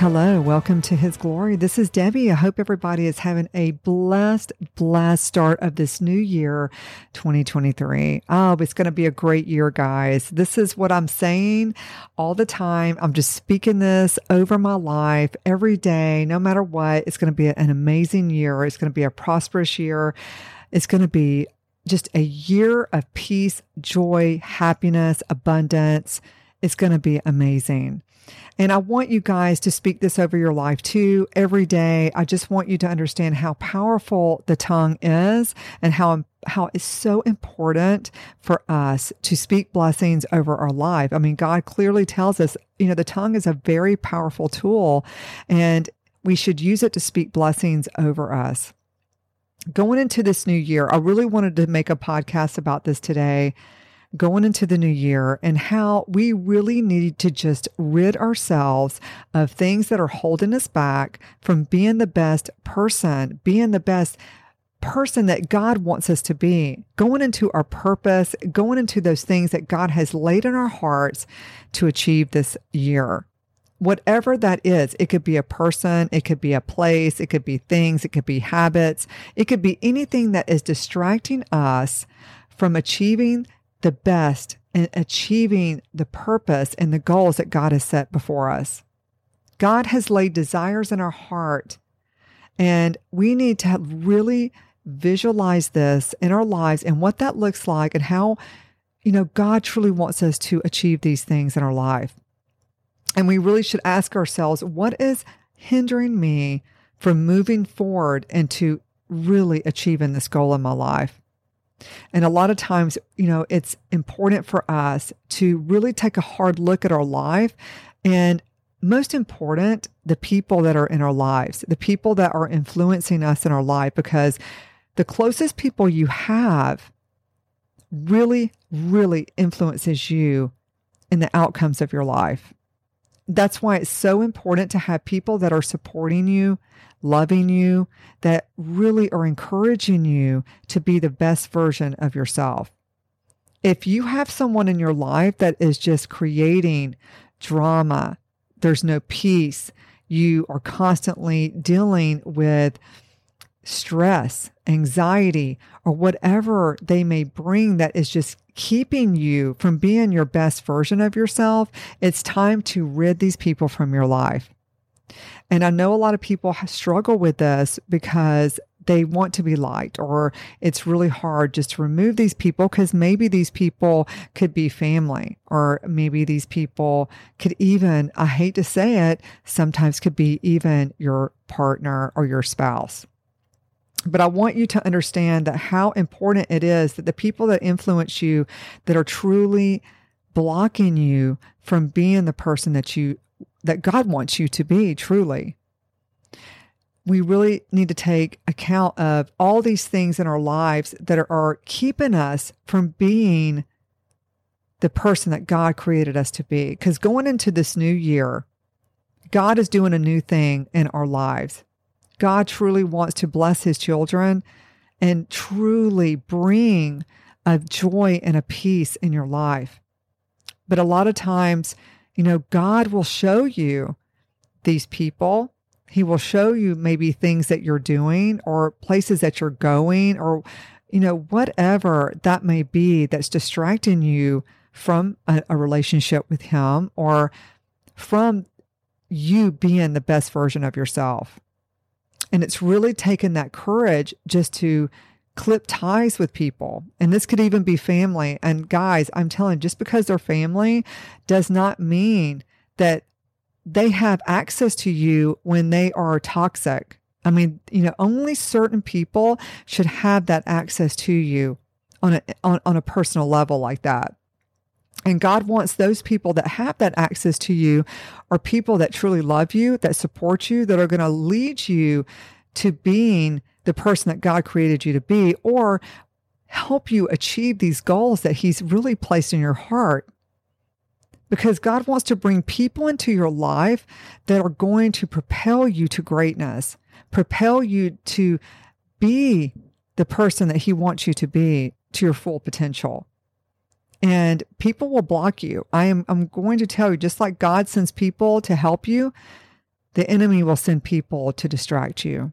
hello. Welcome to His Glory. This is Debbie. I hope everybody is having a blessed, blessed start of this new year, 2023. Oh, it's going to be a great year, guys. This is what I'm saying all the time. I'm just speaking this over my life every day, no matter what. It's going to be an amazing year. It's going to be a prosperous year. It's going to be just a year of peace, joy, happiness, abundance. It's going to be amazing. And I want you guys to speak this over your life too every day. I just want you to understand how powerful the tongue is and how how it's so important for us to speak blessings over our life. I mean, God clearly tells us, you know, the tongue is a very powerful tool and we should use it to speak blessings over us. Going into this new year, I really wanted to make a podcast about this today going into the new year and how we really need to just rid ourselves of things that are holding us back from being the best person, being the best person that God wants us to be, going into our purpose, going into those things that God has laid in our hearts to achieve this year. Whatever that is, it could be a person, it could be a place, it could be things, it could be habits, it could be anything that is distracting us from achieving the best in achieving the purpose and the goals that God has set before us. God has laid desires in our heart, and we need to really visualize this in our lives and what that looks like and how, you know, God truly wants us to achieve these things in our life. And we really should ask ourselves, what is hindering me from moving forward and to really achieving this goal in my life? And a lot of times, you know, it's important for us to really take a hard look at our life and most important, the people that are in our lives, the people that are influencing us in our life, because the closest people you have really, really influences you in the outcomes of your life. That's why it's so important to have people that are supporting you, loving you, that really are encouraging you to be the best version of yourself. If you have someone in your life that is just creating drama, there's no peace, you are constantly dealing with stress, anxiety, or whatever they may bring that is just keeping you from being your best version of yourself, it's time to rid these people from your life. And I know a lot of people struggle with this because they want to be liked, or it's really hard just to remove these people because maybe these people could be family, or maybe these people could even, I hate to say it, sometimes could be even your partner or your spouse. But I want you to understand that how important it is that the people that influence you, that are truly blocking you from being the person that you that God wants you to be truly. We really need to take account of all these things in our lives that are, are keeping us from being the person that God created us to be. Because going into this new year, God is doing a new thing in our lives. God truly wants to bless his children and truly bring a joy and a peace in your life. But a lot of times, you know, God will show you these people. He will show you maybe things that you're doing or places that you're going or, you know, whatever that may be that's distracting you from a, a relationship with Him or from you being the best version of yourself. And it's really taken that courage just to clip ties with people. And this could even be family. And guys, I'm telling just because they're family does not mean that they have access to you when they are toxic. I mean, you know, only certain people should have that access to you on a on, on a personal level like that. And God wants those people that have that access to you are people that truly love you, that support you, that are going to lead you to being the person that God created you to be, or help you achieve these goals that He's really placed in your heart. Because God wants to bring people into your life that are going to propel you to greatness, propel you to be the person that He wants you to be to your full potential and people will block you. I am I'm going to tell you just like God sends people to help you, the enemy will send people to distract you,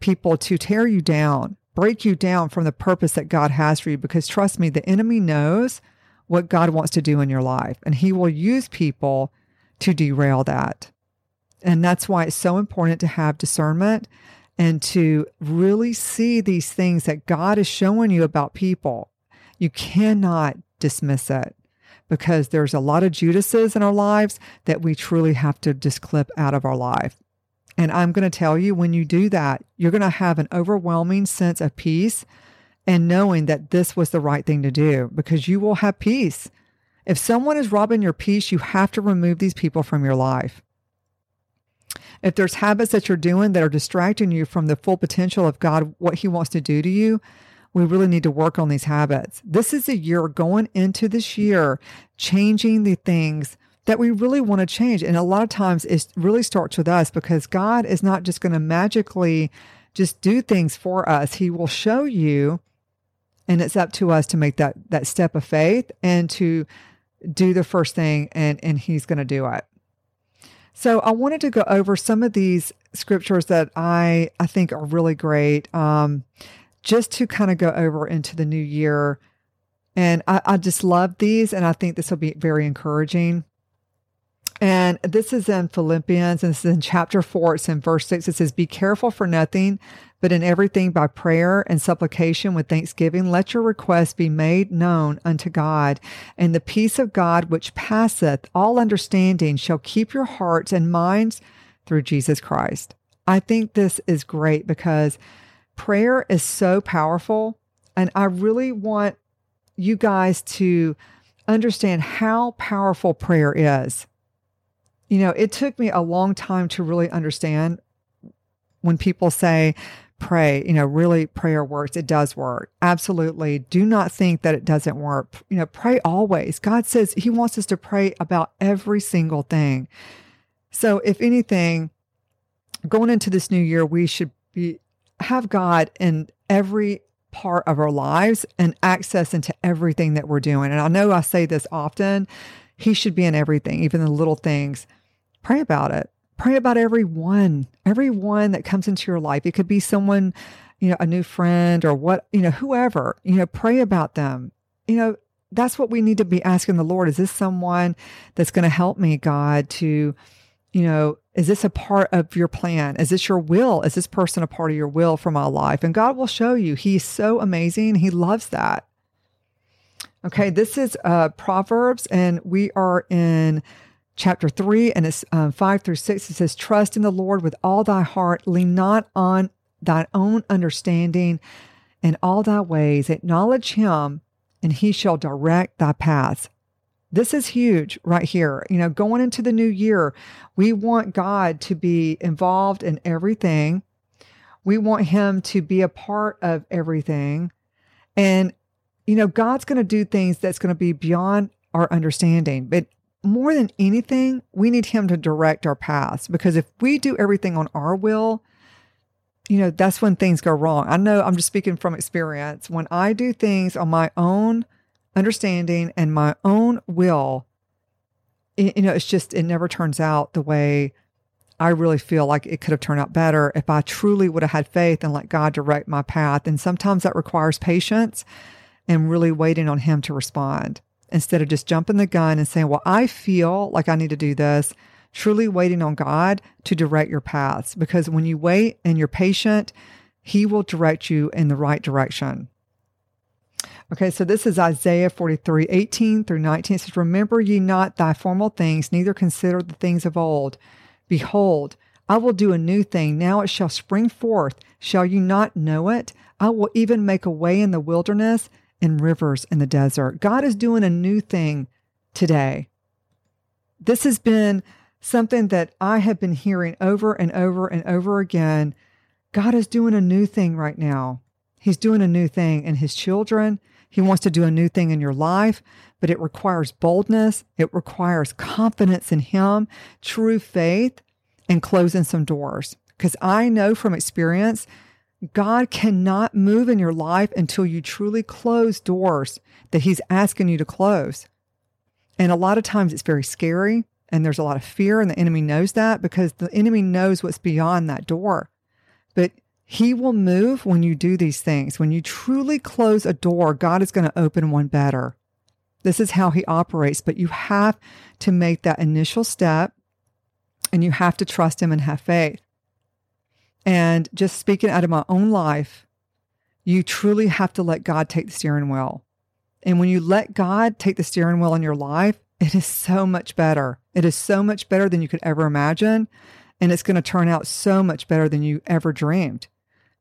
people to tear you down, break you down from the purpose that God has for you. Because trust me, the enemy knows what God wants to do in your life, and he will use people to derail that. And that's why it's so important to have discernment and to really see these things that God is showing you about people. You cannot dismiss it because there's a lot of Judases in our lives that we truly have to just clip out of our life. And I'm going to tell you, when you do that, you're going to have an overwhelming sense of peace and knowing that this was the right thing to do because you will have peace. If someone is robbing your peace, you have to remove these people from your life. If there's habits that you're doing that are distracting you from the full potential of God, what He wants to do to you, we really need to work on these habits. This is a year going into this year, changing the things that we really want to change. And a lot of times it really starts with us because God is not just going to magically just do things for us. He will show you and it's up to us to make that that step of faith and to do the first thing and and he's going to do it. So I wanted to go over some of these scriptures that I I think are really great. Um, just to kind of go over into the new year. And I, I just love these, and I think this will be very encouraging. And this is in Philippians, and this is in chapter four. It's in verse six. It says, Be careful for nothing, but in everything by prayer and supplication with thanksgiving, let your requests be made known unto God. And the peace of God, which passeth all understanding, shall keep your hearts and minds through Jesus Christ. I think this is great because prayer is so powerful. And I really want you guys to understand how powerful prayer is. You know, it took me a long time to really understand when people say, pray, you know, really prayer works. It does work. Absolutely. Do not think that it doesn't work. You know, pray always. God says He wants us to pray about every single thing. So, if anything, going into this new year, we should be have God in every part of our lives and access into everything that we're doing. And I know I say this often, He should be in everything, even the little things. Pray about it. Pray about everyone, everyone that comes into your life. It could be someone, you know, a new friend or what, you know, whoever, you know, pray about them. You know, that's what we need to be asking the Lord. Is this someone that's going to help me, God, to, you know, is this a part of your plan? Is this your will? Is this person a part of your will for my life? And God will show you. He's so amazing. He loves that. Okay, this is uh, Proverbs, and we are in chapter 3, and it's um, 5 through 6. It says, Trust in the Lord with all thy heart, lean not on thine own understanding, in all thy ways acknowledge him, and he shall direct thy paths. This is huge right here. You know, going into the new year, we want God to be involved in everything. We want Him to be a part of everything. And, you know, God's going to do things that's going to be beyond our understanding. But more than anything, we need Him to direct our paths because if we do everything on our will, you know, that's when things go wrong. I know I'm just speaking from experience. When I do things on my own understanding and my own will, you know, it's just, it never turns out the way I really feel like it could have turned out better if I truly would have had faith and let God direct my path. And sometimes that requires patience and really waiting on Him to respond instead of just jumping the gun and saying, Well, I feel like I need to do this. Truly waiting on God to direct your paths. Because when you wait and you're patient, He will direct you in the right direction. Okay, so this is Isaiah 43, 18 through 19. It says, Remember ye not thy former things, neither consider the things of old. Behold, I will do a new thing. Now it shall spring forth. Shall you not know it? I will even make a way in the wilderness and rivers in the desert. God is doing a new thing today. This has been something that I have been hearing over and over and over again. God is doing a new thing right now. He's doing a new thing in his children. He wants to do a new thing in your life, but it requires boldness. It requires confidence in him, true faith, and closing some doors. Because I know from experience, God cannot move in your life until you truly close doors that he's asking you to close. And a lot of times it's very scary and there's a lot of fear, and the enemy knows that because the enemy knows what's beyond that door. He will move when you do these things. When you truly close a door, God is going to open one better. This is how he operates, but you have to make that initial step and you have to trust him and have faith. And just speaking out of my own life, you truly have to let God take the steering wheel. And when you let God take the steering wheel in your life, it is so much better. It is so much better than you could ever imagine. And it's going to turn out so much better than you ever dreamed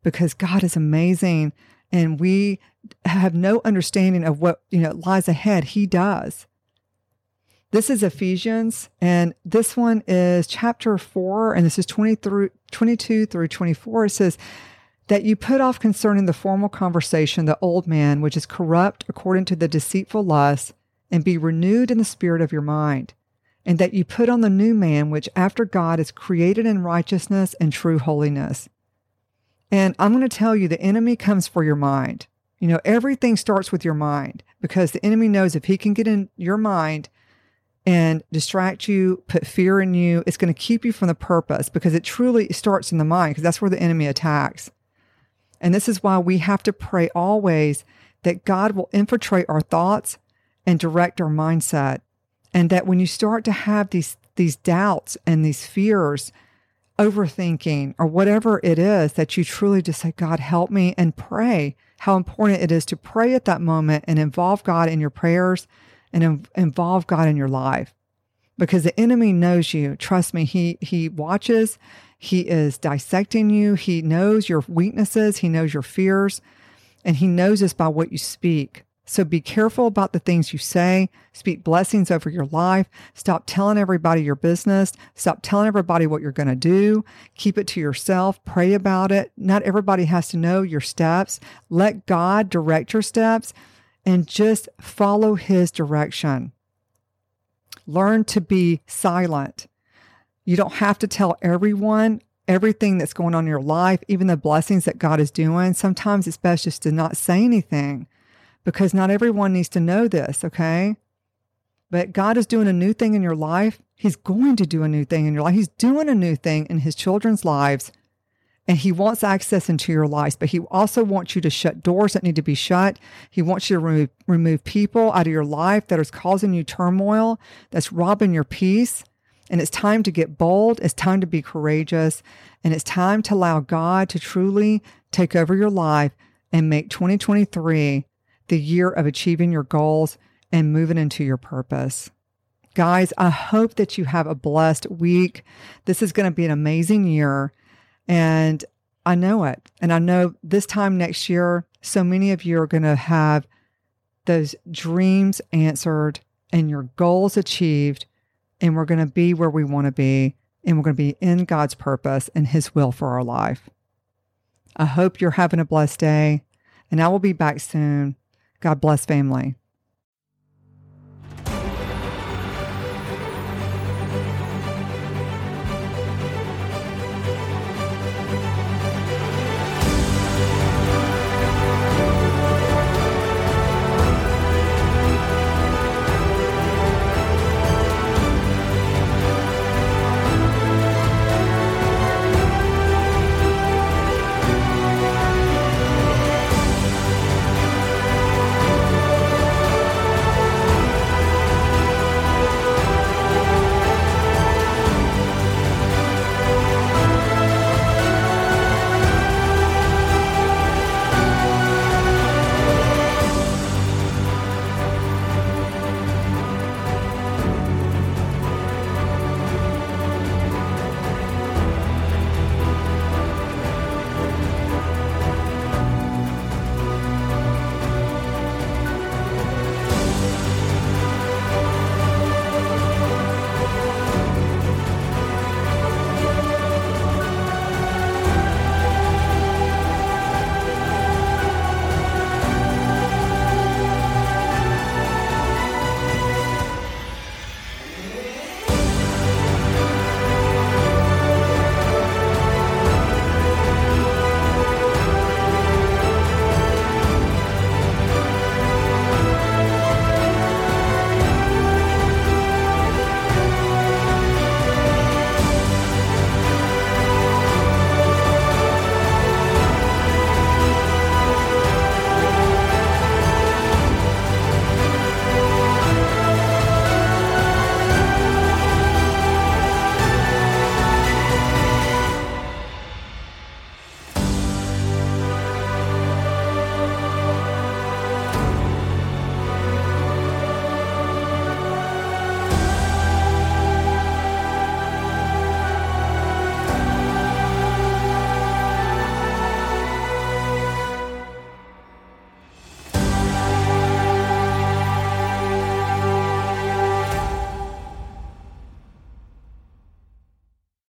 because God is amazing and we have no understanding of what, you know, lies ahead. He does. This is Ephesians, and this one is chapter 4, and this is 20 through, 22 through 24. It says, that you put off concerning the formal conversation the old man, which is corrupt according to the deceitful lust, and be renewed in the spirit of your mind, and that you put on the new man, which after God is created in righteousness and true holiness. And I'm going to tell you, the enemy comes for your mind. You know, everything starts with your mind because the enemy knows if he can get in your mind and distract you, put fear in you, it's going to keep you from the purpose because it truly starts in the mind because that's where the enemy attacks. And this is why we have to pray always that God will infiltrate our thoughts and direct our mindset. And that when you start to have these, these doubts and these fears, overthinking, or whatever it is, that you truly just say, God, help me and pray. How important it is to pray at that moment and involve God in your prayers and involve God in your life because the enemy knows you. Trust me, he he watches he is dissecting you. He knows your weaknesses. He knows your fears. And he knows this by what you speak. So be careful about the things you say. Speak blessings over your life. Stop telling everybody your business. Stop telling everybody what you're going to do. Keep it to yourself. Pray about it. Not everybody has to know your steps. Let God direct your steps and just follow his direction. Learn to be silent. You don't have to tell everyone everything that's going on in your life, even the blessings that God is doing. Sometimes it's best just to not say anything because not everyone needs to know this, okay? But God is doing a new thing in your life. He's going to do a new thing in your life. He's doing a new thing in his children's lives. And he wants access into your lives, but he also wants you to shut doors that need to be shut. He wants you to remove, remove people out of your life that is causing you turmoil, that's robbing your peace. And it's time to get bold. It's time to be courageous. And it's time to allow God to truly take over your life and make 2023 the year of achieving your goals and moving into your purpose. Guys, I hope that you have a blessed week. This is going to be an amazing year. And I know it. And I know this time next year, so many of you are going to have those dreams answered and your goals achieved and we're going to be where we want to be, and we're going to be in God's purpose and His will for our life. I hope you're having a blessed day, and I will be back soon. God bless, family.